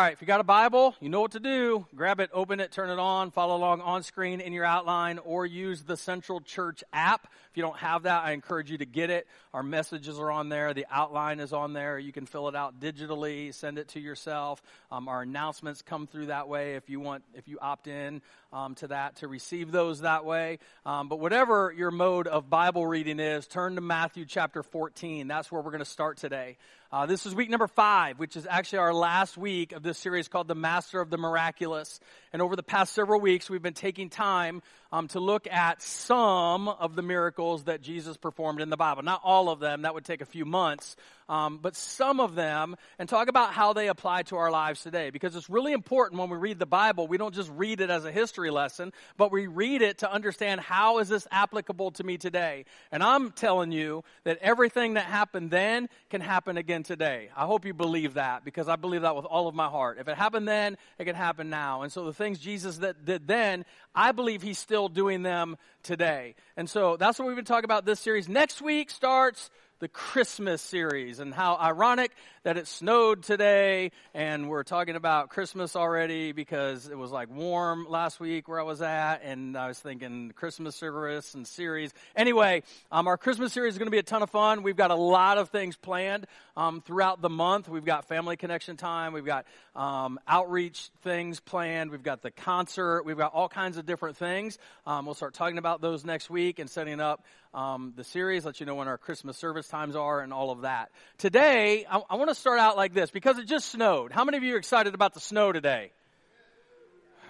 All right, if you got a Bible, you know what to do. Grab it, open it, turn it on, follow along on screen in your outline, or use the Central Church app. If you don't have that, I encourage you to get it. Our messages are on there, the outline is on there. You can fill it out digitally, send it to yourself. Um, our announcements come through that way if you want, if you opt in um, to that to receive those that way. Um, but whatever your mode of Bible reading is, turn to Matthew chapter 14. That's where we're going to start today. Uh, this is week number five, which is actually our last week of this series called The Master of the Miraculous. And over the past several weeks, we've been taking time um, to look at some of the miracles that Jesus performed in the Bible. Not all of them, that would take a few months, um, but some of them, and talk about how they apply to our lives today. Because it's really important when we read the Bible, we don't just read it as a history lesson, but we read it to understand how is this applicable to me today. And I'm telling you that everything that happened then can happen again today. I hope you believe that because I believe that with all of my heart. If it happened then, it can happen now. And so the things Jesus that did then, I believe he's still doing them today. And so that's what we've been talking about this series. Next week starts the Christmas series and how ironic that it snowed today and we're talking about Christmas already because it was like warm last week where I was at and I was thinking Christmas service and series. Anyway, um, our Christmas series is going to be a ton of fun. We've got a lot of things planned um, throughout the month. We've got family connection time. We've got um, outreach things planned. We've got the concert. We've got all kinds of different things. Um, we'll start talking about those next week and setting up um, the series, let you know when our Christmas service times are and all of that. Today, I, I want to start out like this because it just snowed. How many of you are excited about the snow today?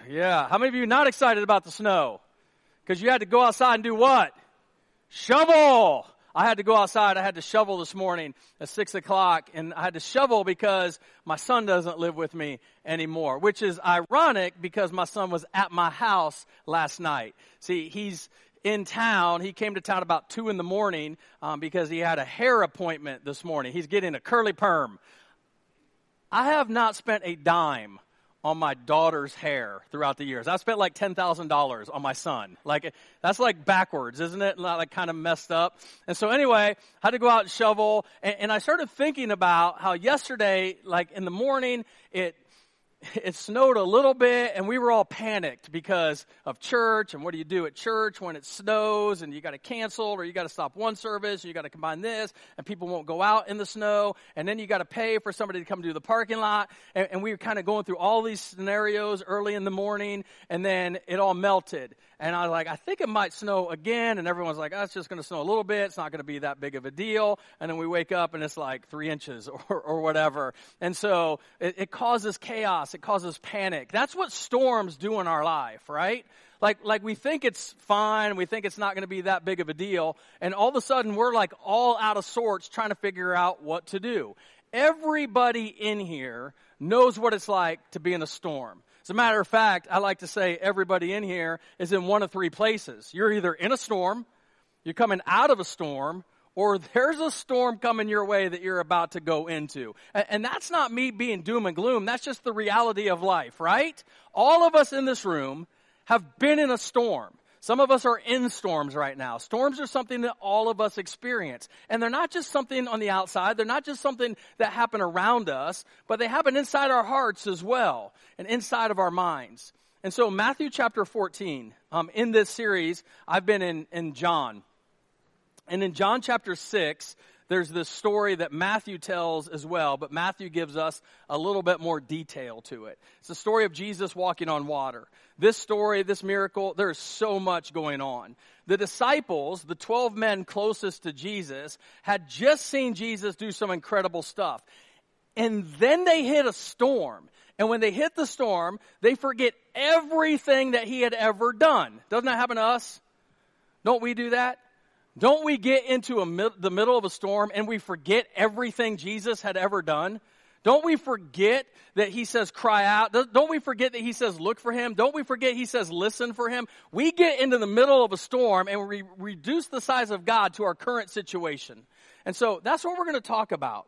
Yeah. How many of you not excited about the snow? Because you had to go outside and do what? Shovel! I had to go outside. I had to shovel this morning at six o'clock and I had to shovel because my son doesn't live with me anymore, which is ironic because my son was at my house last night. See, he's, in town. He came to town about two in the morning um, because he had a hair appointment this morning. He's getting a curly perm. I have not spent a dime on my daughter's hair throughout the years. I spent like ten thousand dollars on my son. Like that's like backwards, isn't it? Not Like kind of messed up. And so anyway, I had to go out and shovel. And, and I started thinking about how yesterday, like in the morning, it it snowed a little bit and we were all panicked because of church and what do you do at church when it snows and you got to cancel or you got to stop one service and you got to combine this and people won't go out in the snow and then you got to pay for somebody to come do the parking lot and, and we were kind of going through all these scenarios early in the morning and then it all melted and I was like, I think it might snow again. And everyone's like, oh, it's just going to snow a little bit. It's not going to be that big of a deal. And then we wake up and it's like three inches or, or whatever. And so it, it causes chaos. It causes panic. That's what storms do in our life, right? Like, like we think it's fine. We think it's not going to be that big of a deal. And all of a sudden we're like all out of sorts trying to figure out what to do. Everybody in here knows what it's like to be in a storm. As a matter of fact, I like to say everybody in here is in one of three places. You're either in a storm, you're coming out of a storm, or there's a storm coming your way that you're about to go into. And, that's not me being doom and gloom. That's just the reality of life, right? All of us in this room have been in a storm. Some of us are in storms right now. Storms are something that all of us experience. And they're not just something on the outside. They're not just something that happen around us, but they happen inside our hearts as well and inside of our minds. And so Matthew chapter 14, um, in this series, I've been in, in John. And in John chapter 6, there's this story that Matthew tells as well, but Matthew gives us a little bit more detail to it. It's the story of Jesus walking on water. This story, this miracle, there's so much going on. The disciples, the 12 men closest to Jesus, had just seen Jesus do some incredible stuff. And then they hit a storm. And when they hit the storm, they forget everything that he had ever done. Doesn't that happen to us? Don't we do that? Don't we get into a, the middle of a storm and we forget everything Jesus had ever done? Don't we forget that he says cry out? Don't we forget that he says look for him? Don't we forget he says listen for him? We get into the middle of a storm and we reduce the size of God to our current situation. And so that's what we're going to talk about.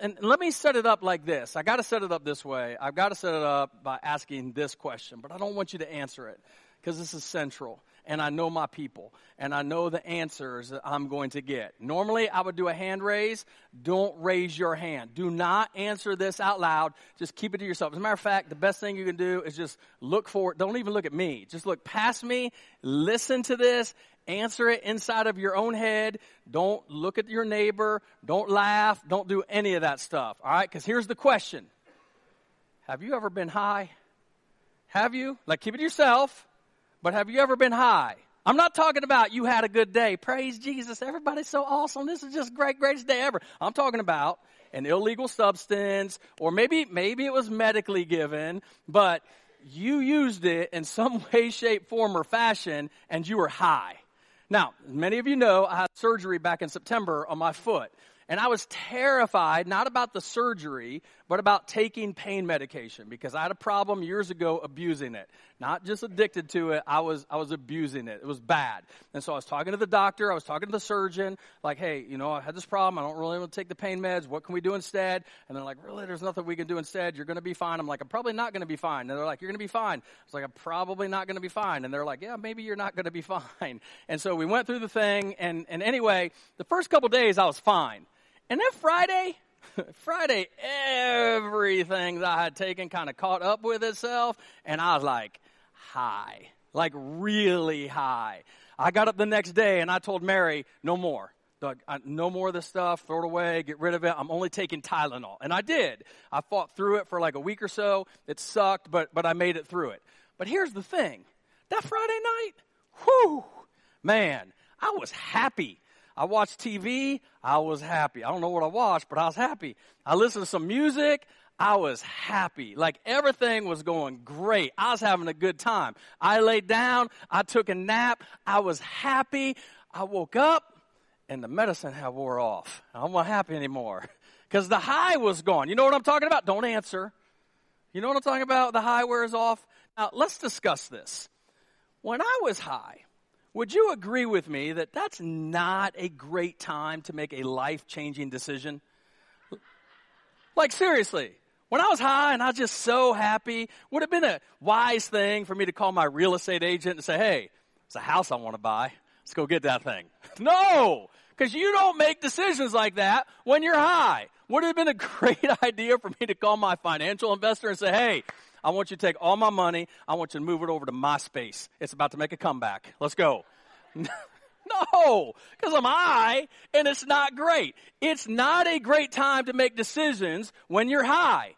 And let me set it up like this. I got to set it up this way. I've got to set it up by asking this question, but I don't want you to answer it because this is central. And I know my people and I know the answers that I'm going to get. Normally, I would do a hand raise. Don't raise your hand. Do not answer this out loud. Just keep it to yourself. As a matter of fact, the best thing you can do is just look for it. Don't even look at me. Just look past me. Listen to this. Answer it inside of your own head. Don't look at your neighbor. Don't laugh. Don't do any of that stuff. All right? Because here's the question Have you ever been high? Have you? Like, keep it to yourself. But have you ever been high? I'm not talking about you had a good day. Praise Jesus. Everybody's so awesome. This is just great, greatest day ever. I'm talking about an illegal substance, or maybe, maybe it was medically given, but you used it in some way, shape, form, or fashion, and you were high. Now, many of you know I had surgery back in September on my foot. And I was terrified, not about the surgery, but about taking pain medication because I had a problem years ago abusing it. Not just addicted to it, I was, I was abusing it. It was bad. And so I was talking to the doctor, I was talking to the surgeon, like, hey, you know, I had this problem, I don't really want to take the pain meds, what can we do instead? And they're like, really, there's nothing we can do instead, you're going to be fine. I'm like, I'm probably not going to be fine. And they're like, you're going to be fine. I was like, I'm probably not going to be fine. And they're like, yeah, maybe you're not going to be fine. And so we went through the thing, and, and anyway, the first couple days I was fine. And then Friday, Friday, everything that I had taken kind of caught up with itself, and I was like, high, like really high. I got up the next day and I told Mary, no more. Doug, I, no more of this stuff, throw it away, get rid of it. I'm only taking Tylenol. And I did. I fought through it for like a week or so. It sucked, but, but I made it through it. But here's the thing that Friday night, whew, man, I was happy. I watched TV. I was happy. I don't know what I watched, but I was happy. I listened to some music. I was happy. Like everything was going great. I was having a good time. I laid down. I took a nap. I was happy. I woke up and the medicine had wore off. I'm not happy anymore because the high was gone. You know what I'm talking about? Don't answer. You know what I'm talking about? The high wears off. Now let's discuss this. When I was high, would you agree with me that that's not a great time to make a life changing decision? Like, seriously, when I was high and I was just so happy, would it have been a wise thing for me to call my real estate agent and say, hey, it's a house I want to buy. Let's go get that thing. No, because you don't make decisions like that when you're high. Would it have been a great idea for me to call my financial investor and say, hey, I want you to take all my money. I want you to move it over to MySpace. It's about to make a comeback. Let's go. No, because I'm high and it's not great. It's not a great time to make decisions when you're high.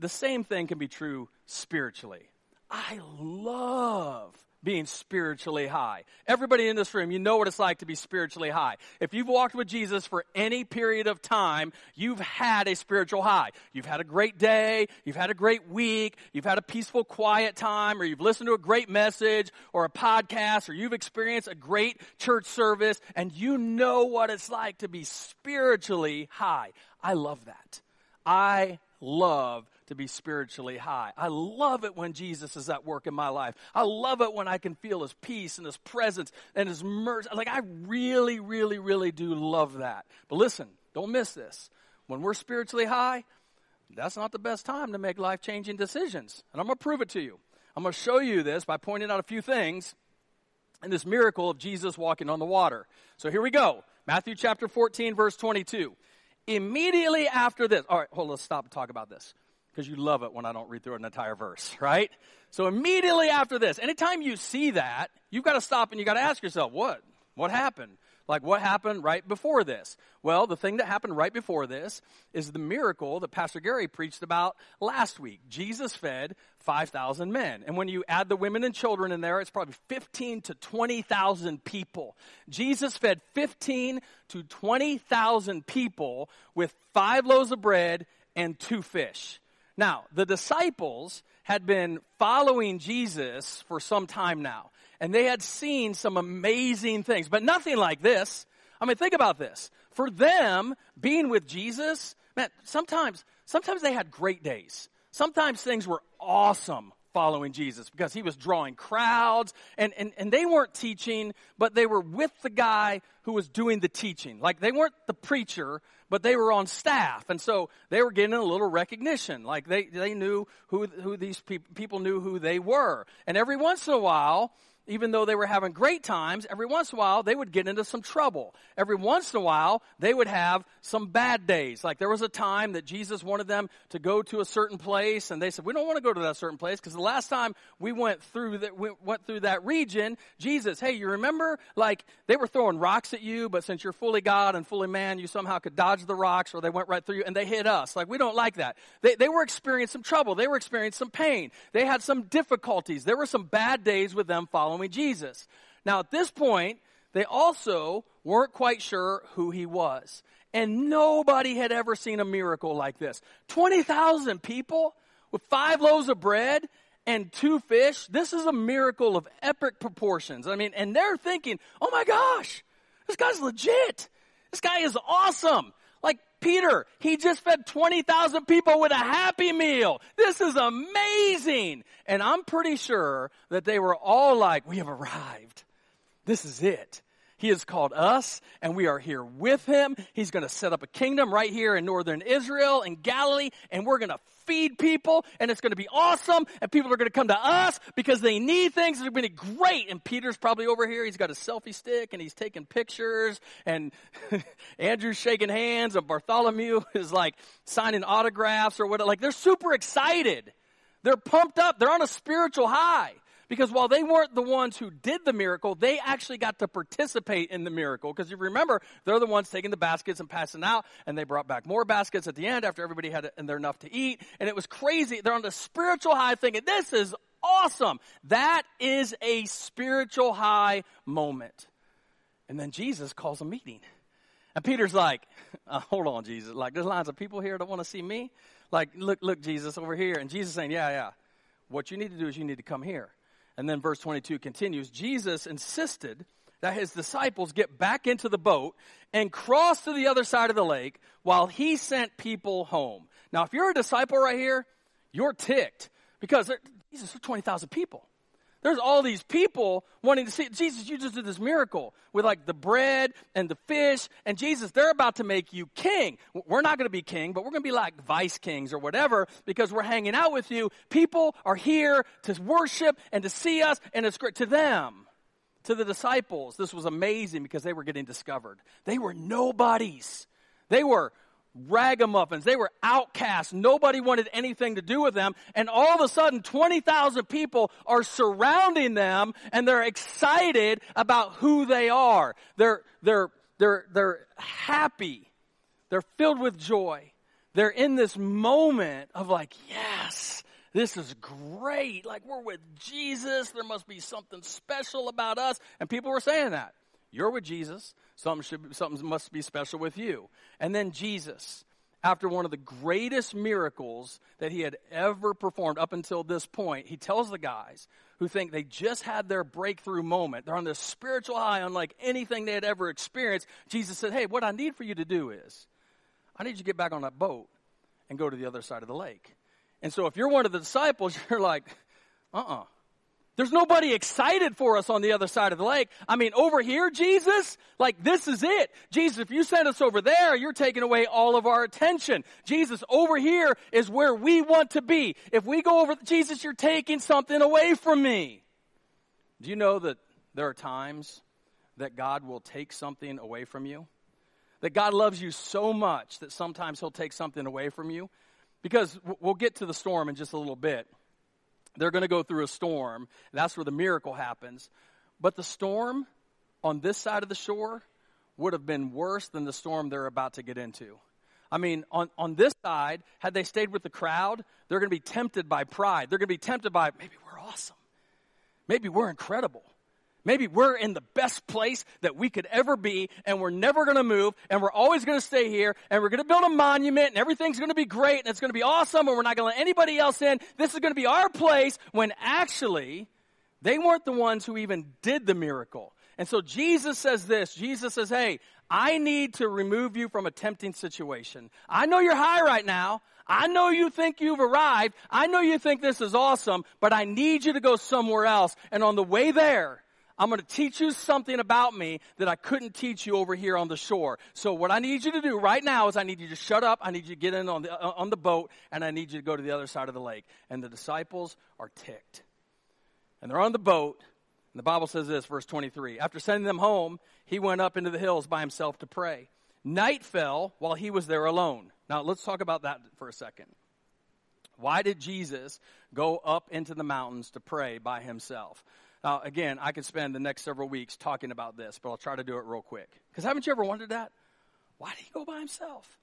The same thing can be true spiritually. I love being spiritually high. Everybody in this room, you know what it's like to be spiritually high. If you've walked with Jesus for any period of time, you've had a spiritual high. You've had a great day, you've had a great week, you've had a peaceful, quiet time, or you've listened to a great message or a podcast, or you've experienced a great church service, and you know what it's like to be spiritually high. I love that. I love to be spiritually high. I love it when Jesus is at work in my life. I love it when I can feel his peace and his presence and his mercy. Like, I really, really, really do love that. But listen, don't miss this. When we're spiritually high, that's not the best time to make life changing decisions. And I'm going to prove it to you. I'm going to show you this by pointing out a few things in this miracle of Jesus walking on the water. So here we go. Matthew chapter 14, verse 22. Immediately after this, all right, hold on, let's stop and talk about this because you love it when I don't read through an entire verse, right? So immediately after this, anytime you see that, you've got to stop and you've got to ask yourself, what? What happened? Like what happened right before this? Well, the thing that happened right before this is the miracle that Pastor Gary preached about last week. Jesus fed 5,000 men. And when you add the women and children in there, it's probably 15 to 20,000 people. Jesus fed 15 to 20,000 people with five loaves of bread and two fish. Now, the disciples had been following Jesus for some time now, and they had seen some amazing things, but nothing like this. I mean, think about this. For them, being with Jesus, man, sometimes, sometimes they had great days. Sometimes things were awesome following Jesus because he was drawing crowds and, and, and they weren't teaching, but they were with the guy who was doing the teaching. Like they weren't the preacher, but they were on staff. And so they were getting a little recognition. Like they, they knew who, who these pe- people knew who they were. And every once in a while, even though they were having great times, every once in a while they would get into some trouble. Every once in a while they would have some bad days. Like there was a time that Jesus wanted them to go to a certain place and they said, we don't want to go to that certain place because the last time we went through that, we went through that region, Jesus, hey, you remember like they were throwing rocks at you, but since you're fully God and fully man, you somehow could dodge the rocks or they went right through you and they hit us. Like we don't like that. They, they were experiencing some trouble. They were experiencing some pain. They had some difficulties. There were some bad days with them following Jesus. Now, at this point, they also weren't quite sure who he was. And nobody had ever seen a miracle like this. 20,000 people with five loaves of bread and two fish. This is a miracle of epic proportions. I mean, and they're thinking, oh my gosh, this guy's legit. This guy is awesome. Peter, he just fed 20,000 people with a happy meal. This is amazing. And I'm pretty sure that they were all like, we have arrived. This is it. He has called us and we are here with him. He's going to set up a kingdom right here in northern Israel and Galilee and we're going to feed people and it's going to be awesome and people are going to come to us because they need things. It's going to be great. And Peter's probably over here. He's got a selfie stick and he's taking pictures and Andrew's shaking hands and Bartholomew is like signing autographs or whatever. Like they're super excited. They're pumped up. They're on a spiritual high. Because while they weren't the ones who did the miracle, they actually got to participate in the miracle. Because you remember, they're the ones taking the baskets and passing out, and they brought back more baskets at the end after everybody had enough to eat. And it was crazy. They're on the spiritual high thinking, this is awesome. That is a spiritual high moment. And then Jesus calls a meeting. And Peter's like, uh, hold on, Jesus. Like, there's lines of people here that want to see me. Like, look, look, Jesus, over here. And Jesus saying, yeah, yeah. What you need to do is you need to come here. And then verse 22 continues Jesus insisted that his disciples get back into the boat and cross to the other side of the lake while he sent people home. Now, if you're a disciple right here, you're ticked because Jesus, for 20,000 people. There's all these people wanting to see Jesus. You just did this miracle with like the bread and the fish, and Jesus, they're about to make you king. We're not going to be king, but we're going to be like vice kings or whatever because we're hanging out with you. People are here to worship and to see us, and it's great to them. To the disciples, this was amazing because they were getting discovered. They were nobodies. They were ragamuffins. They were outcasts. Nobody wanted anything to do with them. And all of a sudden, 20,000 people are surrounding them and they're excited about who they are. They're, they're, they're, they're happy. They're filled with joy. They're in this moment of like, yes, this is great. Like we're with Jesus. There must be something special about us. And people were saying that. You're with Jesus. Something, should, something must be special with you. And then Jesus, after one of the greatest miracles that he had ever performed up until this point, he tells the guys who think they just had their breakthrough moment. They're on this spiritual high, unlike anything they had ever experienced. Jesus said, Hey, what I need for you to do is, I need you to get back on that boat and go to the other side of the lake. And so if you're one of the disciples, you're like, uh uh-uh. uh there's nobody excited for us on the other side of the lake. I mean, over here, Jesus, like this is it. Jesus, if you send us over there, you're taking away all of our attention. Jesus, over here is where we want to be. If we go over, Jesus, you're taking something away from me. Do you know that there are times that God will take something away from you? That God loves you so much that sometimes He'll take something away from you? Because we'll get to the storm in just a little bit. They're going to go through a storm. That's where the miracle happens. But the storm on this side of the shore would have been worse than the storm they're about to get into. I mean, on, on this side, had they stayed with the crowd, they're going to be tempted by pride. They're going to be tempted by, maybe we're awesome. Maybe we're incredible. Maybe we're in the best place that we could ever be and we're never going to move and we're always going to stay here and we're going to build a monument and everything's going to be great and it's going to be awesome and we're not going to let anybody else in. This is going to be our place when actually they weren't the ones who even did the miracle. And so Jesus says this. Jesus says, Hey, I need to remove you from a tempting situation. I know you're high right now. I know you think you've arrived. I know you think this is awesome, but I need you to go somewhere else. And on the way there, I'm going to teach you something about me that I couldn't teach you over here on the shore. So what I need you to do right now is I need you to shut up. I need you to get in on the, uh, on the boat and I need you to go to the other side of the lake. And the disciples are ticked. And they're on the boat And the Bible says this, verse 23. After sending them home, he went up into the hills by himself to pray. Night fell while he was there alone. Now, let's talk about that for a second. Why did Jesus go up into the mountains to pray by himself? Now, again, I could spend the next several weeks talking about this, but I'll try to do it real quick. Because haven't you ever wondered that? Why did he go by himself?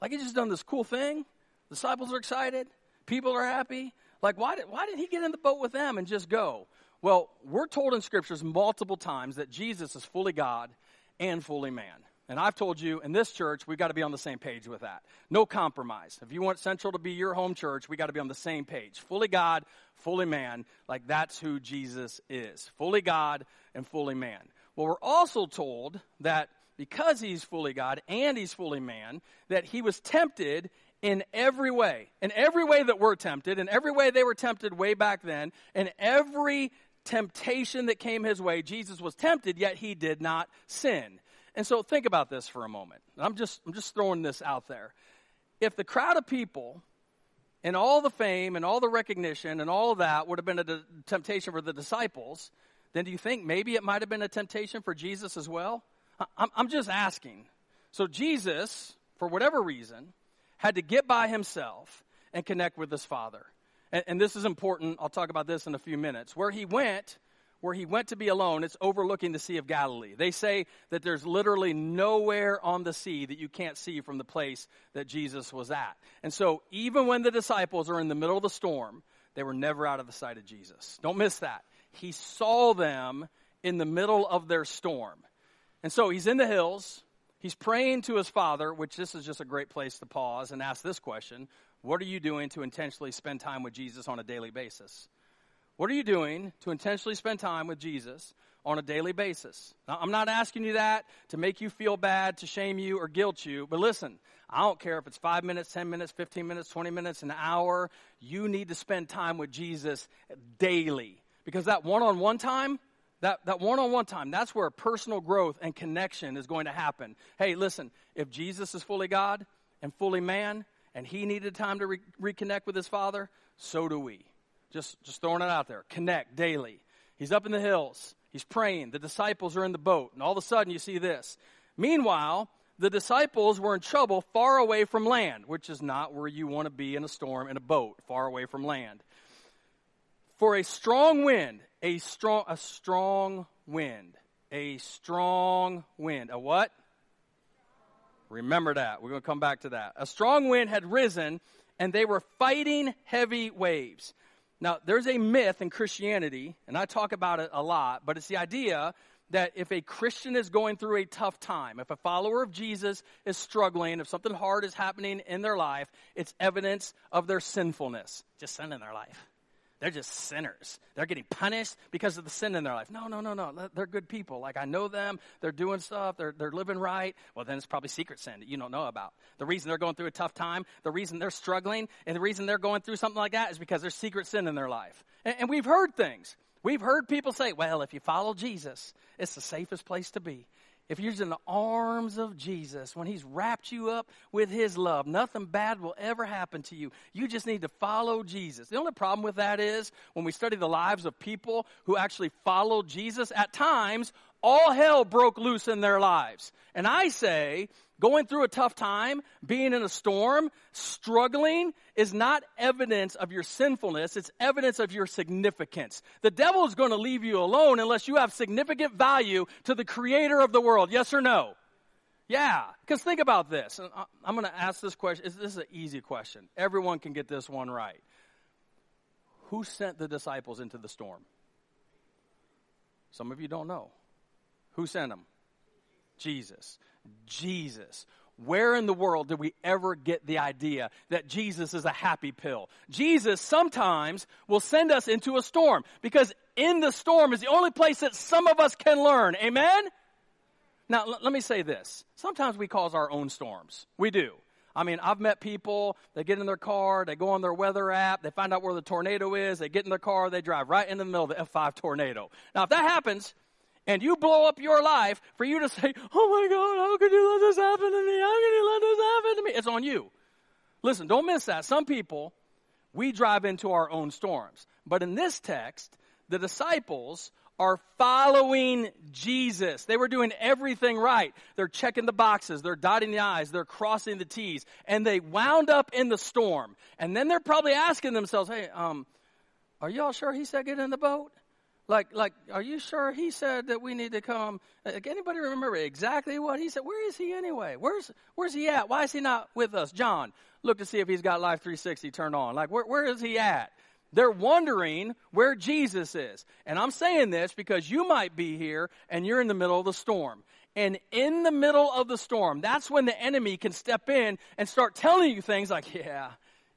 Like he just done this cool thing. Disciples are excited. People are happy. Like, why, did, why didn't he get in the boat with them and just go? Well, we're told in scriptures multiple times that Jesus is fully God and fully man. And I've told you in this church, we've got to be on the same page with that. No compromise. If you want Central to be your home church, we got to be on the same page. Fully God, fully man. Like that's who Jesus is. Fully God and fully man. Well, we're also told that because he's fully God and he's fully man, that he was tempted in every way. In every way that we're tempted, in every way they were tempted way back then, in every temptation that came his way, Jesus was tempted, yet he did not sin. And so think about this for a moment. I'm just, I'm just throwing this out there. If the crowd of people and all the fame and all the recognition and all of that would have been a temptation for the disciples, then do you think maybe it might have been a temptation for Jesus as well? I'm, just asking. So Jesus, for whatever reason, had to get by himself and connect with his Father. And this is important. I'll talk about this in a few minutes. Where he went, where he went to be alone, it's overlooking the Sea of Galilee. They say that there's literally nowhere on the sea that you can't see from the place that Jesus was at. And so, even when the disciples are in the middle of the storm, they were never out of the sight of Jesus. Don't miss that. He saw them in the middle of their storm. And so, he's in the hills. He's praying to his father, which this is just a great place to pause and ask this question What are you doing to intentionally spend time with Jesus on a daily basis? What are you doing to intentionally spend time with Jesus on a daily basis? Now, I'm not asking you that to make you feel bad, to shame you, or guilt you, but listen, I don't care if it's five minutes, 10 minutes, 15 minutes, 20 minutes, an hour. You need to spend time with Jesus daily because that one on one time, that, that one-on-one time that's where personal growth and connection is going to happen hey listen if jesus is fully god and fully man and he needed time to re- reconnect with his father so do we just, just throwing it out there. Connect daily. He's up in the hills. He's praying. The disciples are in the boat. And all of a sudden, you see this. Meanwhile, the disciples were in trouble far away from land, which is not where you want to be in a storm in a boat, far away from land. For a strong wind, a strong, a strong wind, a strong wind. A what? Remember that. We're going to come back to that. A strong wind had risen, and they were fighting heavy waves. Now, there's a myth in Christianity, and I talk about it a lot, but it's the idea that if a Christian is going through a tough time, if a follower of Jesus is struggling, if something hard is happening in their life, it's evidence of their sinfulness. Just sin in their life. They're just sinners. They're getting punished because of the sin in their life. No, no, no, no. They're good people. Like I know them. They're doing stuff. They're, they're living right. Well, then it's probably secret sin that you don't know about. The reason they're going through a tough time, the reason they're struggling, and the reason they're going through something like that is because there's secret sin in their life. And, and we've heard things. We've heard people say, well, if you follow Jesus, it's the safest place to be if you're in the arms of Jesus, when He's wrapped you up with His love, nothing bad will ever happen to you. You just need to follow Jesus. The only problem with that is when we study the lives of people who actually followed Jesus, at times, all hell broke loose in their lives. And I say, going through a tough time, being in a storm, struggling is not evidence of your sinfulness, it's evidence of your significance. The devil is going to leave you alone unless you have significant value to the creator of the world. Yes or no? Yeah, because think about this. I'm going to ask this question. This is an easy question. Everyone can get this one right. Who sent the disciples into the storm? Some of you don't know. Who sent them? Jesus. Jesus. Where in the world did we ever get the idea that Jesus is a happy pill? Jesus sometimes will send us into a storm because in the storm is the only place that some of us can learn. Amen? Now, l- let me say this. Sometimes we cause our own storms. We do. I mean, I've met people, they get in their car, they go on their weather app, they find out where the tornado is, they get in their car, they drive right into the middle of the F5 tornado. Now, if that happens, and you blow up your life for you to say, Oh my God, how could you let this happen to me? How can you let this happen to me? It's on you. Listen, don't miss that. Some people, we drive into our own storms. But in this text, the disciples are following Jesus. They were doing everything right. They're checking the boxes, they're dotting the I's, they're crossing the T's, and they wound up in the storm. And then they're probably asking themselves, hey, um, are y'all sure he said get in the boat? Like, like, are you sure he said that we need to come? Like, anybody remember exactly what he said? Where is he anyway? Where's, where's he at? Why is he not with us? John, look to see if he's got Life 360 turned on. Like, where, where is he at? They're wondering where Jesus is. And I'm saying this because you might be here and you're in the middle of the storm. And in the middle of the storm, that's when the enemy can step in and start telling you things like, yeah,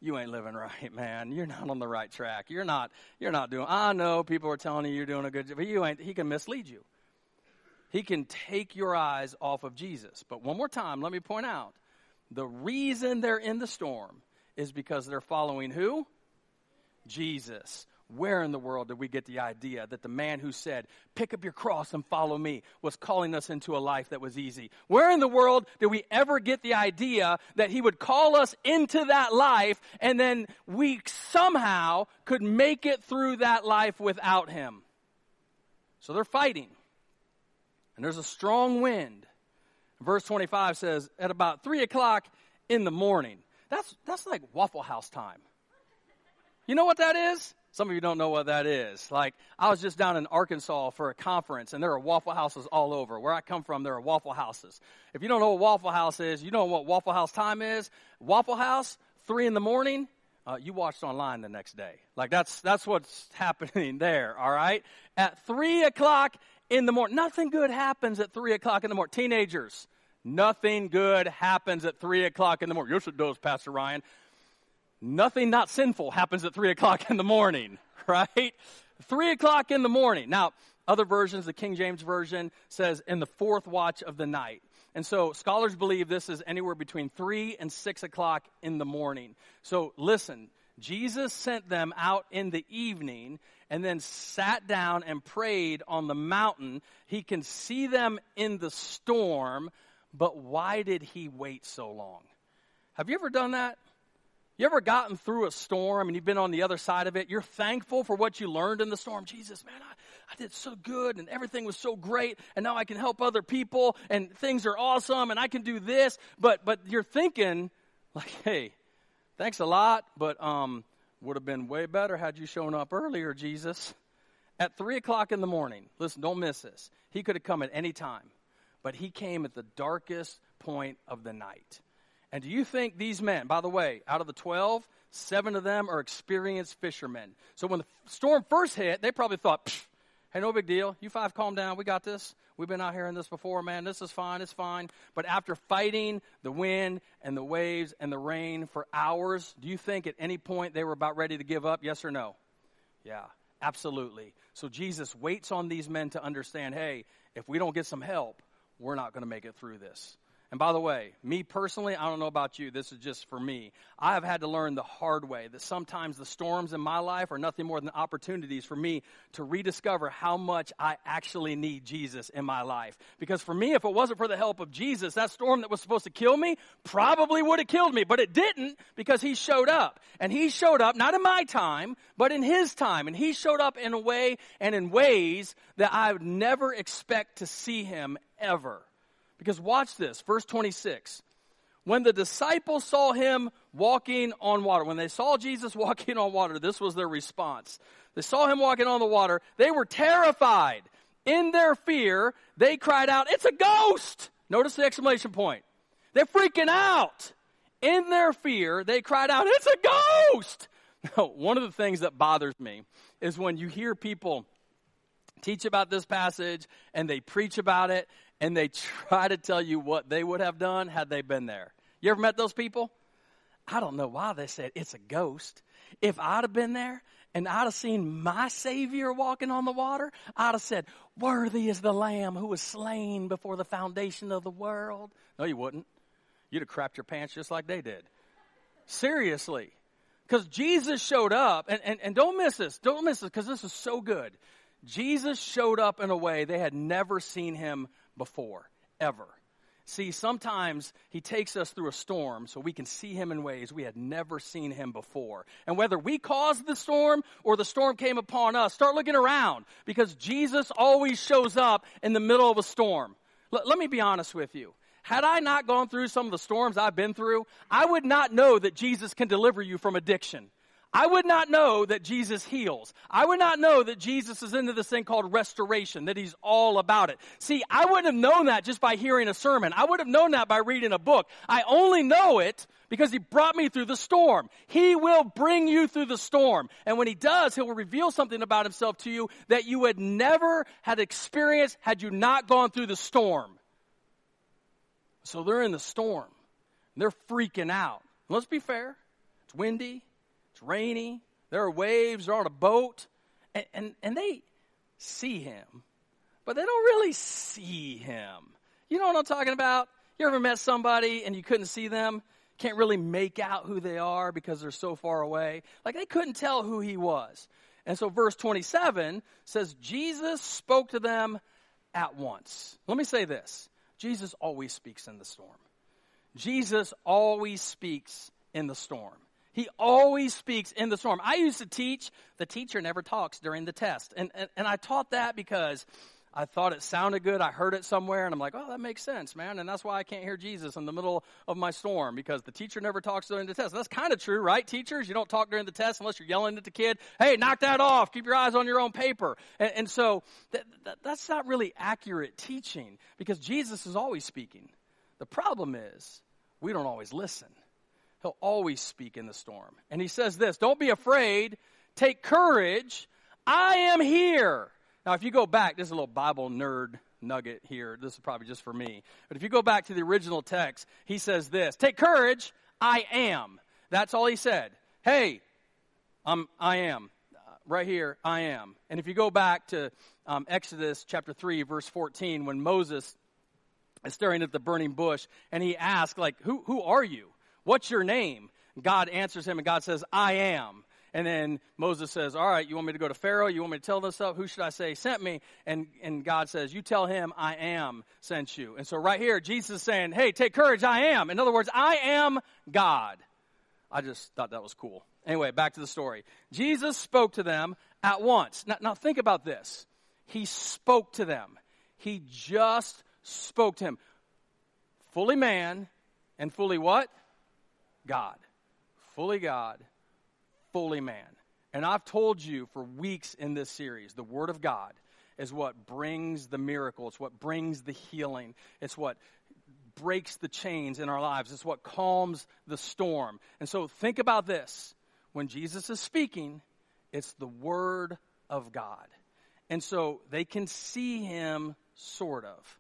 you ain't living right, man. You're not on the right track. You're not, you're not doing, I know people are telling you you're doing a good job, but you ain't, he can mislead you. He can take your eyes off of Jesus. But one more time, let me point out the reason they're in the storm is because they're following who? Jesus. Where in the world did we get the idea that the man who said, Pick up your cross and follow me, was calling us into a life that was easy? Where in the world did we ever get the idea that he would call us into that life and then we somehow could make it through that life without him? So they're fighting. And there's a strong wind. Verse 25 says, At about 3 o'clock in the morning. That's, that's like Waffle House time. You know what that is? Some of you don't know what that is. Like, I was just down in Arkansas for a conference, and there are Waffle Houses all over. Where I come from, there are Waffle Houses. If you don't know what Waffle House is, you know what Waffle House time is. Waffle House, three in the morning. Uh, you watched online the next day. Like that's that's what's happening there. All right, at three o'clock in the morning, nothing good happens at three o'clock in the morning. Teenagers, nothing good happens at three o'clock in the morning. Yes, it does, Pastor Ryan nothing not sinful happens at 3 o'clock in the morning, right? 3 o'clock in the morning. Now, other versions, the King James Version says in the fourth watch of the night. And so scholars believe this is anywhere between 3 and 6 o'clock in the morning. So listen, Jesus sent them out in the evening and then sat down and prayed on the mountain. He can see them in the storm, but why did he wait so long? Have you ever done that? You ever gotten through a storm and you've been on the other side of it? You're thankful for what you learned in the storm. Jesus, man, I, I did so good and everything was so great and now I can help other people and things are awesome and I can do this. But, but you're thinking like, hey, thanks a lot, but, um, would have been way better had you shown up earlier, Jesus. At three o'clock in the morning, listen, don't miss this. He could have come at any time, but he came at the darkest point of the night. And do you think these men, by the way, out of the 12, seven of them are experienced fishermen. So when the storm first hit, they probably thought, hey, no big deal. You five calm down. We got this. We've been out here in this before, man. This is fine. It's fine. But after fighting the wind and the waves and the rain for hours, do you think at any point they were about ready to give up? Yes or no? Yeah, absolutely. So Jesus waits on these men to understand hey, if we don't get some help, we're not going to make it through this. And by the way, me personally, I don't know about you, this is just for me. I have had to learn the hard way that sometimes the storms in my life are nothing more than opportunities for me to rediscover how much I actually need Jesus in my life. Because for me, if it wasn't for the help of Jesus, that storm that was supposed to kill me probably would have killed me, but it didn't because he showed up. And he showed up not in my time, but in his time. And he showed up in a way and in ways that I would never expect to see him ever. Because watch this, verse 26. When the disciples saw him walking on water, when they saw Jesus walking on water, this was their response. They saw him walking on the water. They were terrified. In their fear, they cried out, It's a ghost! Notice the exclamation point. They're freaking out. In their fear, they cried out, It's a ghost! Now, one of the things that bothers me is when you hear people teach about this passage and they preach about it and they try to tell you what they would have done had they been there. You ever met those people? I don't know why they said it's a ghost. If I'd have been there and I'd have seen my Savior walking on the water, I'd have said, Worthy is the Lamb who was slain before the foundation of the world. No, you wouldn't. You'd have crapped your pants just like they did. Seriously. Because Jesus showed up, and, and, and don't miss this. Don't miss this because this is so good. Jesus showed up in a way they had never seen him before, ever. See, sometimes he takes us through a storm so we can see him in ways we had never seen him before. And whether we caused the storm or the storm came upon us, start looking around because Jesus always shows up in the middle of a storm. L- let me be honest with you. Had I not gone through some of the storms I've been through, I would not know that Jesus can deliver you from addiction. I would not know that Jesus heals. I would not know that Jesus is into this thing called restoration, that he's all about it. See, I wouldn't have known that just by hearing a sermon. I would have known that by reading a book. I only know it because he brought me through the storm. He will bring you through the storm. And when he does, he will reveal something about himself to you that you would never had experienced had you not gone through the storm. So they're in the storm. They're freaking out. Let's be fair. It's windy rainy, there are waves, they're on a boat, and, and, and they see him, but they don't really see him. You know what I'm talking about? You ever met somebody and you couldn't see them? Can't really make out who they are because they're so far away. Like they couldn't tell who he was. And so verse 27 says, Jesus spoke to them at once. Let me say this Jesus always speaks in the storm. Jesus always speaks in the storm. He always speaks in the storm. I used to teach, the teacher never talks during the test. And, and, and I taught that because I thought it sounded good. I heard it somewhere, and I'm like, oh, that makes sense, man. And that's why I can't hear Jesus in the middle of my storm because the teacher never talks during the test. That's kind of true, right, teachers? You don't talk during the test unless you're yelling at the kid, hey, knock that off. Keep your eyes on your own paper. And, and so that, that, that's not really accurate teaching because Jesus is always speaking. The problem is we don't always listen. He'll always speak in the storm. And he says this Don't be afraid, take courage. I am here. Now, if you go back, this is a little Bible nerd nugget here. This is probably just for me. But if you go back to the original text, he says this Take courage, I am. That's all he said. Hey, um, I am. Right here, I am. And if you go back to um, Exodus chapter 3, verse 14, when Moses is staring at the burning bush and he asks, like, who, who are you? What's your name? God answers him, and God says, I am. And then Moses says, All right, you want me to go to Pharaoh? You want me to tell this stuff? Who should I say sent me? And, and God says, You tell him, I am sent you. And so right here, Jesus is saying, Hey, take courage, I am. In other words, I am God. I just thought that was cool. Anyway, back to the story. Jesus spoke to them at once. Now, now think about this. He spoke to them. He just spoke to him. Fully man and fully what? God, fully God, fully man. And I've told you for weeks in this series, the Word of God is what brings the miracle. It's what brings the healing. It's what breaks the chains in our lives. It's what calms the storm. And so think about this. When Jesus is speaking, it's the Word of God. And so they can see him, sort of,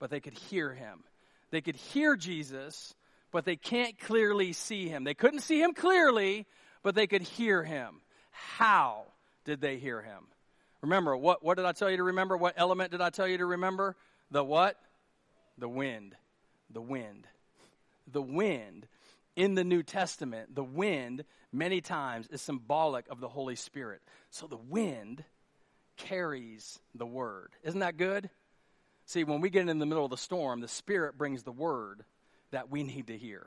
but they could hear him. They could hear Jesus, but they can't clearly see him. They couldn't see him clearly, but they could hear him. How did they hear him? Remember, what, what did I tell you to remember? What element did I tell you to remember? The what? The wind. The wind. The wind in the New Testament, the wind many times is symbolic of the Holy Spirit. So the wind carries the word. Isn't that good? See, when we get in the middle of the storm, the Spirit brings the word that we need to hear.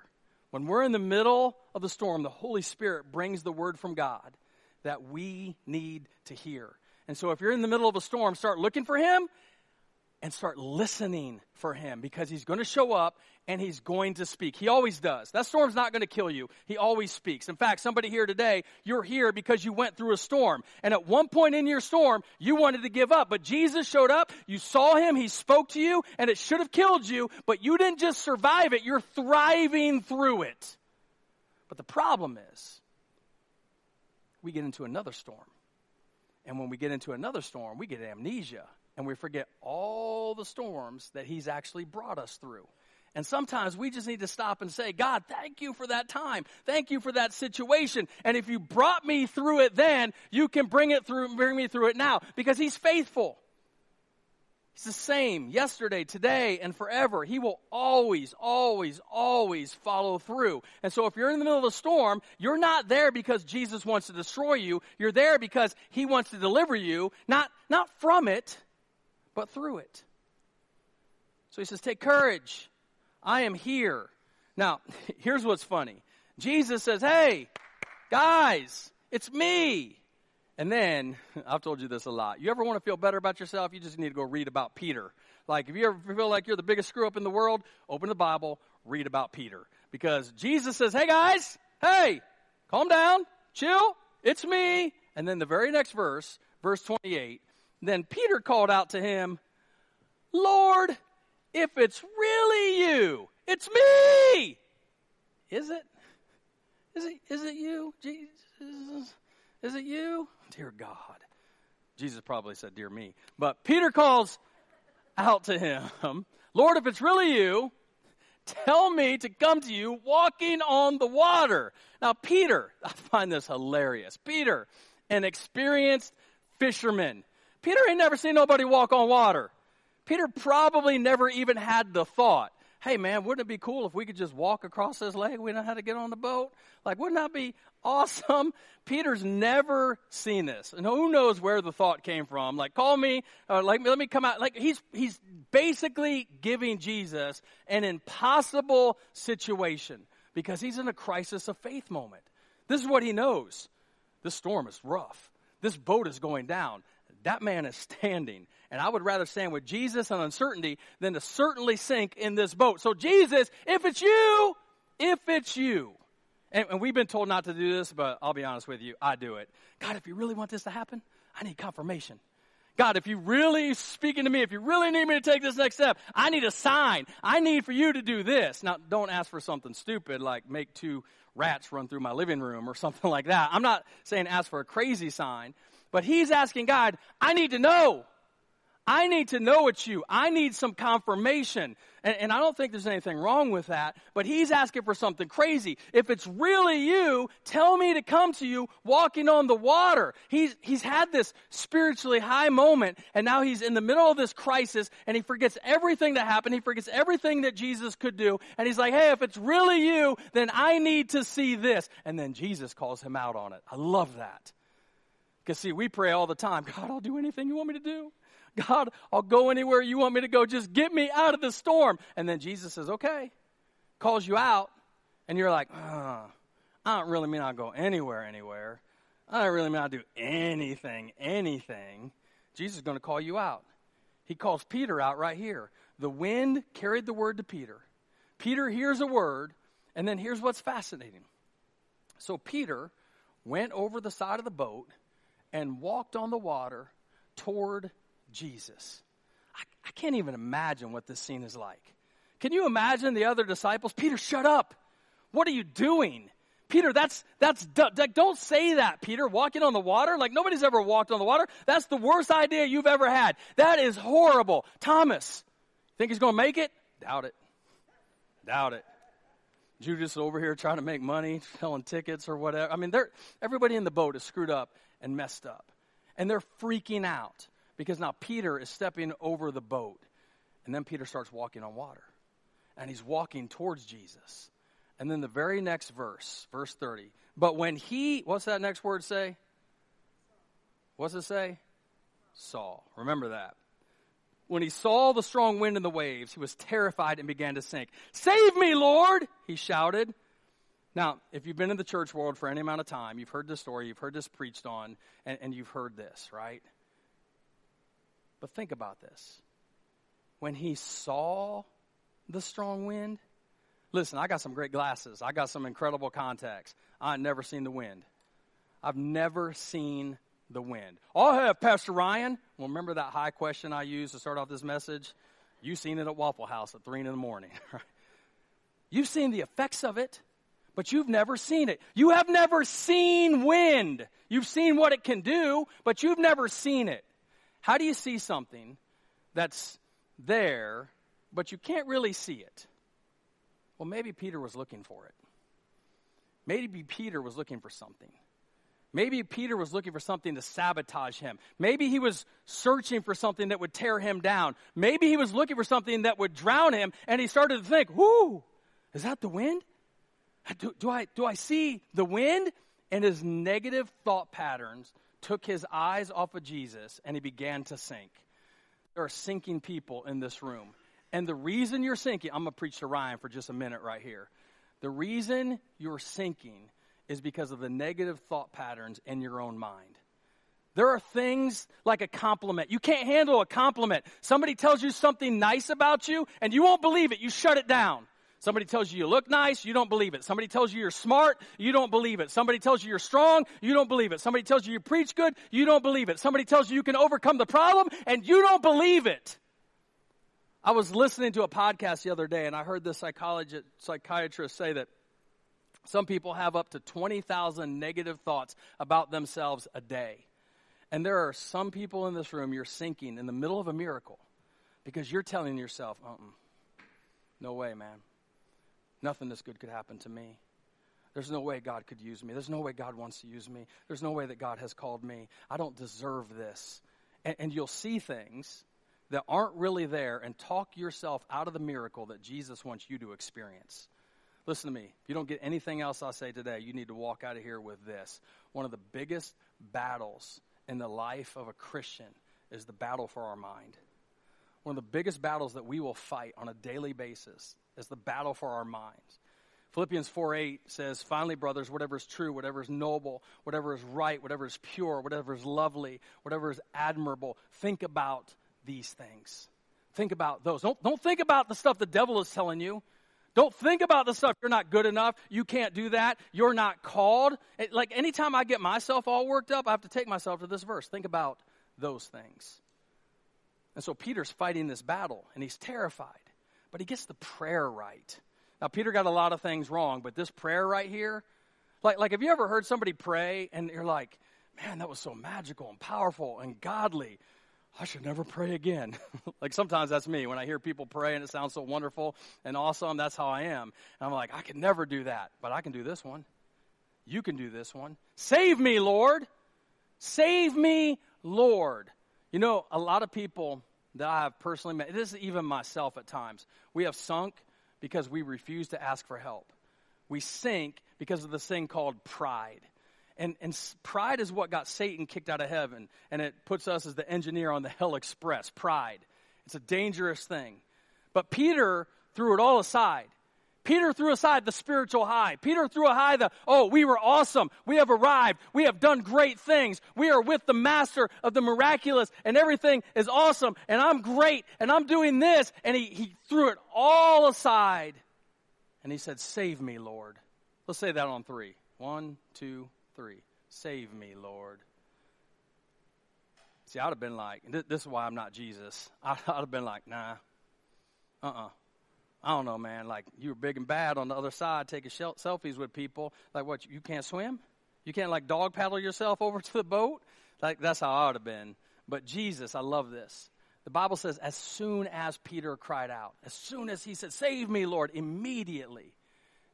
When we're in the middle of the storm, the Holy Spirit brings the word from God that we need to hear. And so if you're in the middle of a storm, start looking for Him and start listening for him because he's going to show up and he's going to speak. He always does. That storm's not going to kill you. He always speaks. In fact, somebody here today, you're here because you went through a storm. And at one point in your storm, you wanted to give up. But Jesus showed up, you saw him, he spoke to you, and it should have killed you, but you didn't just survive it, you're thriving through it. But the problem is, we get into another storm. And when we get into another storm, we get amnesia and we forget all the storms that He's actually brought us through. And sometimes we just need to stop and say, God, thank you for that time. Thank you for that situation. And if you brought me through it then, you can bring it through, bring me through it now because He's faithful. He's the same yesterday, today, and forever. He will always, always, always follow through. And so if you're in the middle of a storm, you're not there because Jesus wants to destroy you. You're there because He wants to deliver you, not, not from it, but through it. So he says, Take courage. I am here. Now, here's what's funny Jesus says, Hey, guys, it's me. And then, I've told you this a lot. You ever want to feel better about yourself? You just need to go read about Peter. Like, if you ever feel like you're the biggest screw up in the world, open the Bible, read about Peter. Because Jesus says, Hey guys, hey, calm down, chill, it's me. And then the very next verse, verse 28, then Peter called out to him, Lord, if it's really you, it's me. Is it? Is it, is it you, Jesus? Is it you? Dear God. Jesus probably said, Dear me. But Peter calls out to him, Lord, if it's really you, tell me to come to you walking on the water. Now, Peter, I find this hilarious. Peter, an experienced fisherman. Peter ain't never seen nobody walk on water. Peter probably never even had the thought, hey man, wouldn't it be cool if we could just walk across this lake? We know how to get on the boat. Like, wouldn't that be awesome? Peter's never seen this. And who knows where the thought came from? Like, call me, uh, like, let me come out. Like, he's, he's basically giving Jesus an impossible situation because he's in a crisis of faith moment. This is what he knows. This storm is rough. This boat is going down. That man is standing. And I would rather stand with Jesus and uncertainty than to certainly sink in this boat. So, Jesus, if it's you, if it's you, and, and, we've been told not to do this, but I'll be honest with you, I do it. God, if you really want this to happen, I need confirmation. God, if you really speaking to me, if you really need me to take this next step, I need a sign. I need for you to do this. Now, don't ask for something stupid like make two rats run through my living room or something like that. I'm not saying ask for a crazy sign, but he's asking God, I need to know. I need to know it's you. I need some confirmation. And, and, I don't think there's anything wrong with that, but he's asking for something crazy. If it's really you, tell me to come to you walking on the water. He's, he's had this spiritually high moment, and now he's in the middle of this crisis, and he forgets everything that happened. He forgets everything that Jesus could do, and he's like, hey, if it's really you, then I need to see this. And then Jesus calls him out on it. I love that. Because, see, we pray all the time God, I'll do anything you want me to do. God, I'll go anywhere you want me to go. Just get me out of the storm. And then Jesus says, okay, calls you out, and you're like, oh, I don't really mean I'll go anywhere, anywhere. I don't really mean I'll do anything, anything. Jesus is going to call you out. He calls Peter out right here. The wind carried the word to Peter. Peter hears a word, and then here's what's fascinating. So Peter went over the side of the boat and walked on the water toward Jesus. I, I can't even imagine what this scene is like. Can you imagine the other disciples? Peter, shut up. What are you doing? Peter, that's, that's, don't say that, Peter, walking on the water. Like nobody's ever walked on the water. That's the worst idea you've ever had. That is horrible. Thomas, think he's going to make it? Doubt it. Doubt it. Judas over here trying to make money, selling tickets or whatever. I mean, everybody in the boat is screwed up and messed up. And they're freaking out because now Peter is stepping over the boat. And then Peter starts walking on water. And he's walking towards Jesus. And then the very next verse, verse 30. But when he, what's that next word say? What's it say? Saw. Remember that. When he saw the strong wind and the waves, he was terrified and began to sink. Save me, Lord! He shouted. Now, if you've been in the church world for any amount of time, you've heard this story, you've heard this preached on, and, and you've heard this, right? But think about this. When he saw the strong wind, listen, I got some great glasses, I got some incredible contacts. I've never seen the wind. I've never seen the wind. I have, Pastor Ryan. Well, remember that high question I used to start off this message? You've seen it at Waffle House at 3 in the morning. You've seen the effects of it but you've never seen it. You have never seen wind. You've seen what it can do, but you've never seen it. How do you see something that's there, but you can't really see it? Well, maybe Peter was looking for it. Maybe Peter was looking for something. Maybe Peter was looking for something to sabotage him. Maybe he was searching for something that would tear him down. Maybe he was looking for something that would drown him, and he started to think, Whoo, is that the wind? Do, do, I, do I see the wind? And his negative thought patterns took his eyes off of Jesus and he began to sink. There are sinking people in this room. And the reason you're sinking, I'm going to preach to Ryan for just a minute right here. The reason you're sinking is because of the negative thought patterns in your own mind. There are things like a compliment. You can't handle a compliment. Somebody tells you something nice about you and you won't believe it. You shut it down. Somebody tells you you look nice, you don't believe it. Somebody tells you you're smart, you don't believe it. Somebody tells you you're strong, you don't believe it. Somebody tells you you preach good, you don't believe it. Somebody tells you you can overcome the problem, and you don't believe it. I was listening to a podcast the other day, and I heard this psychologist, psychiatrist say that some people have up to 20,000 negative thoughts about themselves a day. And there are some people in this room, you're sinking in the middle of a miracle because you're telling yourself, uh no way, man. Nothing this good could happen to me. There's no way God could use me. There's no way God wants to use me. There's no way that God has called me. I don't deserve this. And, and you'll see things that aren't really there and talk yourself out of the miracle that Jesus wants you to experience. Listen to me. If you don't get anything else I say today, you need to walk out of here with this. One of the biggest battles in the life of a Christian is the battle for our mind. One of the biggest battles that we will fight on a daily basis is the battle for our minds. Philippians 4 8 says, Finally, brothers, whatever is true, whatever is noble, whatever is right, whatever is pure, whatever is lovely, whatever is admirable, think about these things. Think about those. Don't, don't think about the stuff the devil is telling you. Don't think about the stuff you're not good enough. You can't do that. You're not called. It, like anytime I get myself all worked up, I have to take myself to this verse. Think about those things. And so Peter's fighting this battle and he's terrified, but he gets the prayer right. Now, Peter got a lot of things wrong, but this prayer right here, like, like have you ever heard somebody pray and you're like, man, that was so magical and powerful and godly? I should never pray again. like sometimes that's me. When I hear people pray and it sounds so wonderful and awesome, that's how I am. And I'm like, I can never do that, but I can do this one. You can do this one. Save me, Lord. Save me, Lord. You know, a lot of people that I have personally met, this is even myself at times, we have sunk because we refuse to ask for help. We sink because of this thing called pride. And, and pride is what got Satan kicked out of heaven, and it puts us as the engineer on the hell express. Pride. It's a dangerous thing. But Peter threw it all aside. Peter threw aside the spiritual high. Peter threw a high the, oh, we were awesome. We have arrived. We have done great things. We are with the master of the miraculous and everything is awesome and I'm great and I'm doing this. And he, he threw it all aside and he said, save me, Lord. Let's say that on three. One, two, three. Save me, Lord. See, I'd have been like, this is why I'm not Jesus. I'd have been like, nah, uh uh-uh. uh I don't know, man. Like, you were big and bad on the other side taking selfies with people. Like, what, you can't swim? You can't, like, dog paddle yourself over to the boat? Like, that's how I would have been. But Jesus, I love this. The Bible says, as soon as Peter cried out, as soon as he said, Save me, Lord, immediately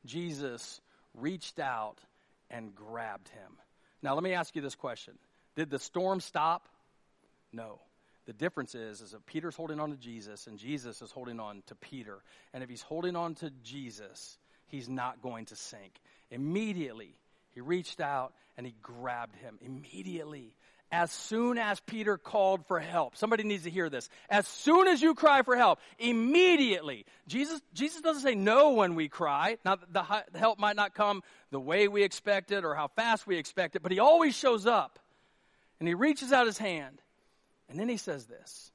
Jesus reached out and grabbed him. Now, let me ask you this question Did the storm stop? No. The difference is, is that Peter's holding on to Jesus and Jesus is holding on to Peter. And if he's holding on to Jesus, he's not going to sink. Immediately, he reached out and he grabbed him. Immediately. As soon as Peter called for help, somebody needs to hear this. As soon as you cry for help, immediately. Jesus, Jesus doesn't say no when we cry. Now, the, the help might not come the way we expect it or how fast we expect it, but he always shows up. And he reaches out his hand and then he says this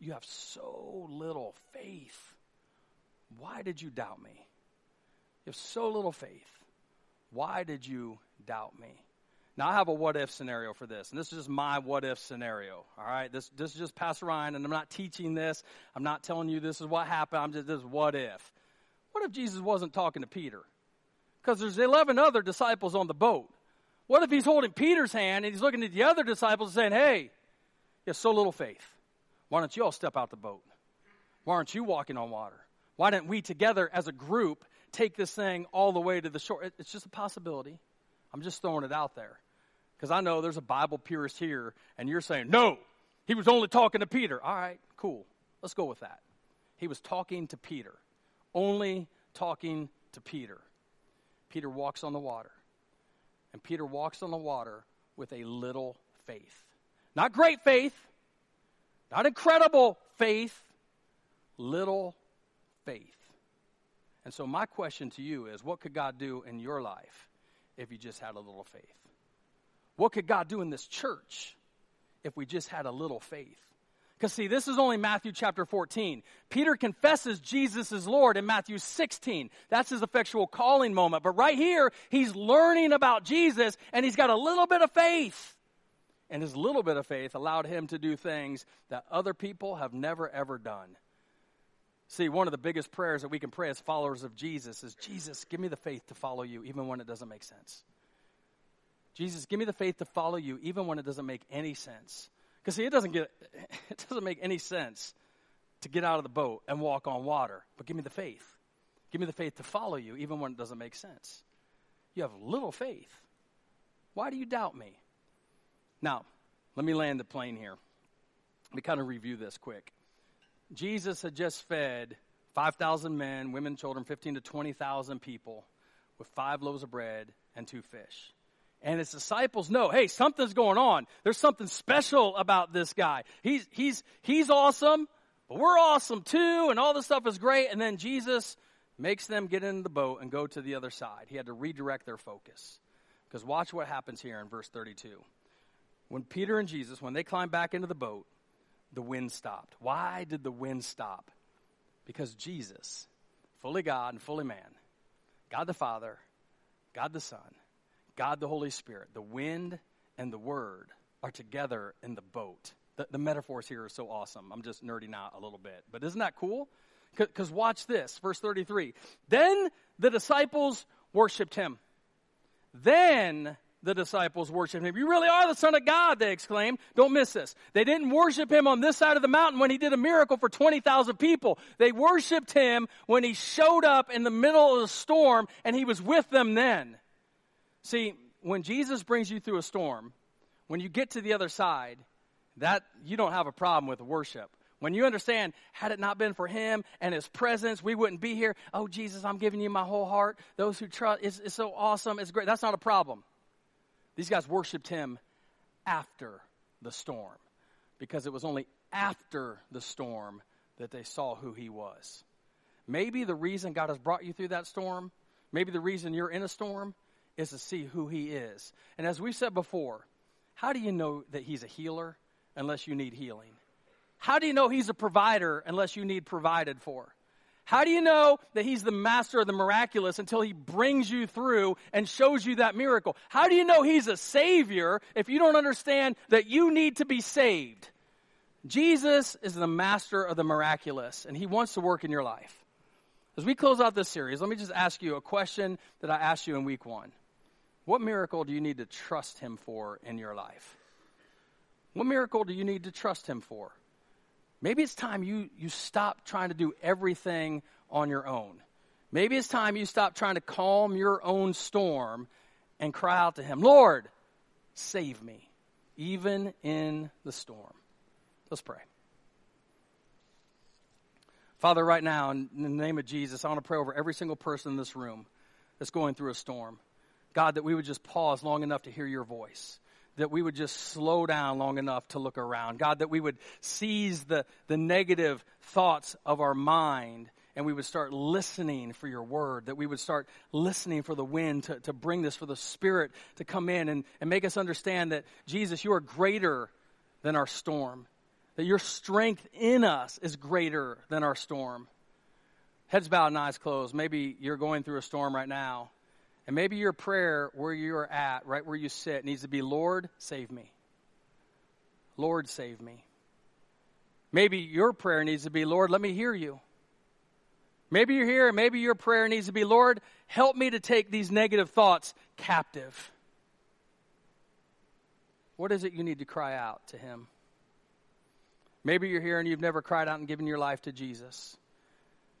You have so little faith. Why did you doubt me? You have so little faith. Why did you doubt me? Now, I have a what if scenario for this, and this is just my what if scenario. All right, this, this is just Pastor Ryan, and I'm not teaching this. I'm not telling you this is what happened. I'm just this what if. What if Jesus wasn't talking to Peter? Because there's 11 other disciples on the boat. What if he's holding Peter's hand and he's looking at the other disciples and saying, "Hey, you have so little faith. Why don't you all step out the boat? Why aren't you walking on water? Why didn't we together as a group take this thing all the way to the shore? It's just a possibility. I'm just throwing it out there. Because I know there's a Bible purist here, and you're saying, no, he was only talking to Peter. All right, cool. Let's go with that. He was talking to Peter, only talking to Peter. Peter walks on the water, and Peter walks on the water with a little faith. Not great faith, not incredible faith, little faith. And so, my question to you is what could God do in your life if you just had a little faith? What could God do in this church if we just had a little faith? Because, see, this is only Matthew chapter 14. Peter confesses Jesus is Lord in Matthew 16. That's his effectual calling moment. But right here, he's learning about Jesus and he's got a little bit of faith. And his little bit of faith allowed him to do things that other people have never, ever done. See, one of the biggest prayers that we can pray as followers of Jesus is Jesus, give me the faith to follow you, even when it doesn't make sense. Jesus, give me the faith to follow you, even when it doesn't make any sense. Because see, it doesn't get it doesn't make any sense to get out of the boat and walk on water. But give me the faith. Give me the faith to follow you, even when it doesn't make sense. You have little faith. Why do you doubt me? Now, let me land the plane here. Let me kind of review this quick. Jesus had just fed 5,000 men, women, children, 15 to 20,000 people with five loaves of bread and two fish. And his disciples know, hey, something's going on. There's something special about this guy. He's, he's, he's awesome, but we're awesome too, and all this stuff is great. And then Jesus makes them get in the boat and go to the other side. He had to redirect their focus. Because watch what happens here in verse 32. When Peter and Jesus, when they climbed back into the boat, the wind stopped. Why did the wind stop? Because Jesus, fully God and fully man, God the Father, God the Son, God the Holy Spirit, the wind and the Word are together in the boat. The, the metaphors here are so awesome. I'm just nerding out a little bit. But isn't that cool? Because watch this, verse 33. Then the disciples worshiped him. Then the disciples worshiped him. You really are the Son of God, they exclaimed. Don't miss this. They didn't worship him on this side of the mountain when he did a miracle for 20,000 people. They worshiped him when he showed up in the middle of the storm and he was with them then. See, when Jesus brings you through a storm, when you get to the other side, that you don't have a problem with worship. When you understand, had it not been for him and his presence, we wouldn't be here. Oh, Jesus, I'm giving you my whole heart. Those who trust, it's, it's so awesome. It's great. That's not a problem. These guys worshiped him after the storm because it was only after the storm that they saw who he was. Maybe the reason God has brought you through that storm, maybe the reason you're in a storm is to see who he is. And as we've said before, how do you know that he's a healer unless you need healing? How do you know he's a provider unless you need provided for? How do you know that he's the master of the miraculous until he brings you through and shows you that miracle? How do you know he's a savior if you don't understand that you need to be saved? Jesus is the master of the miraculous and he wants to work in your life. As we close out this series, let me just ask you a question that I asked you in week one. What miracle do you need to trust him for in your life? What miracle do you need to trust him for? Maybe it's time you, you stop trying to do everything on your own. Maybe it's time you stop trying to calm your own storm and cry out to Him, Lord, save me, even in the storm. Let's pray. Father, right now, in the name of Jesus, I want to pray over every single person in this room that's going through a storm. God, that we would just pause long enough to hear your voice that we would just slow down long enough to look around. God, that we would seize the, the negative thoughts of our mind and we would start listening for your word, that we would start listening for the wind to, to bring this, for the Spirit to come in and, and make us understand that, Jesus, you are greater than our storm, that your strength in us is greater than our storm. Heads bowed and eyes closed. Maybe you're going through a storm right now. And maybe your prayer where you're at, right where you sit, needs to be Lord, save me. Lord, save me. Maybe your prayer needs to be Lord, let me hear you. Maybe you're here, and maybe your prayer needs to be Lord, help me to take these negative thoughts captive. What is it you need to cry out to Him? Maybe you're here and you've never cried out and given your life to Jesus.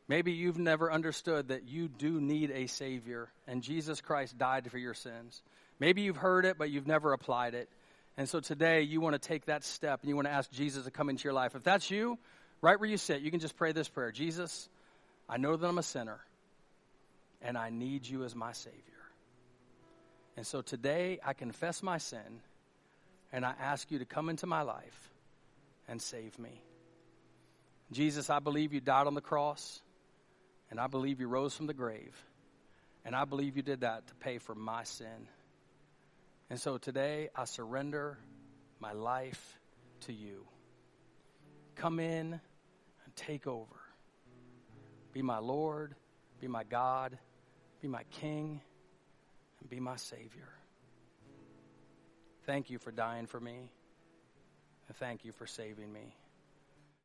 Maybe you've never understood that you do need a Savior and Jesus Christ died for your sins. Maybe you've heard it, but you've never applied it. And so today you want to take that step and you want to ask Jesus to come into your life. If that's you, right where you sit, you can just pray this prayer Jesus, I know that I'm a sinner and I need you as my Savior. And so today I confess my sin and I ask you to come into my life and save me. Jesus, I believe you died on the cross, and I believe you rose from the grave, and I believe you did that to pay for my sin. And so today, I surrender my life to you. Come in and take over. Be my Lord, be my God, be my King, and be my Savior. Thank you for dying for me, and thank you for saving me.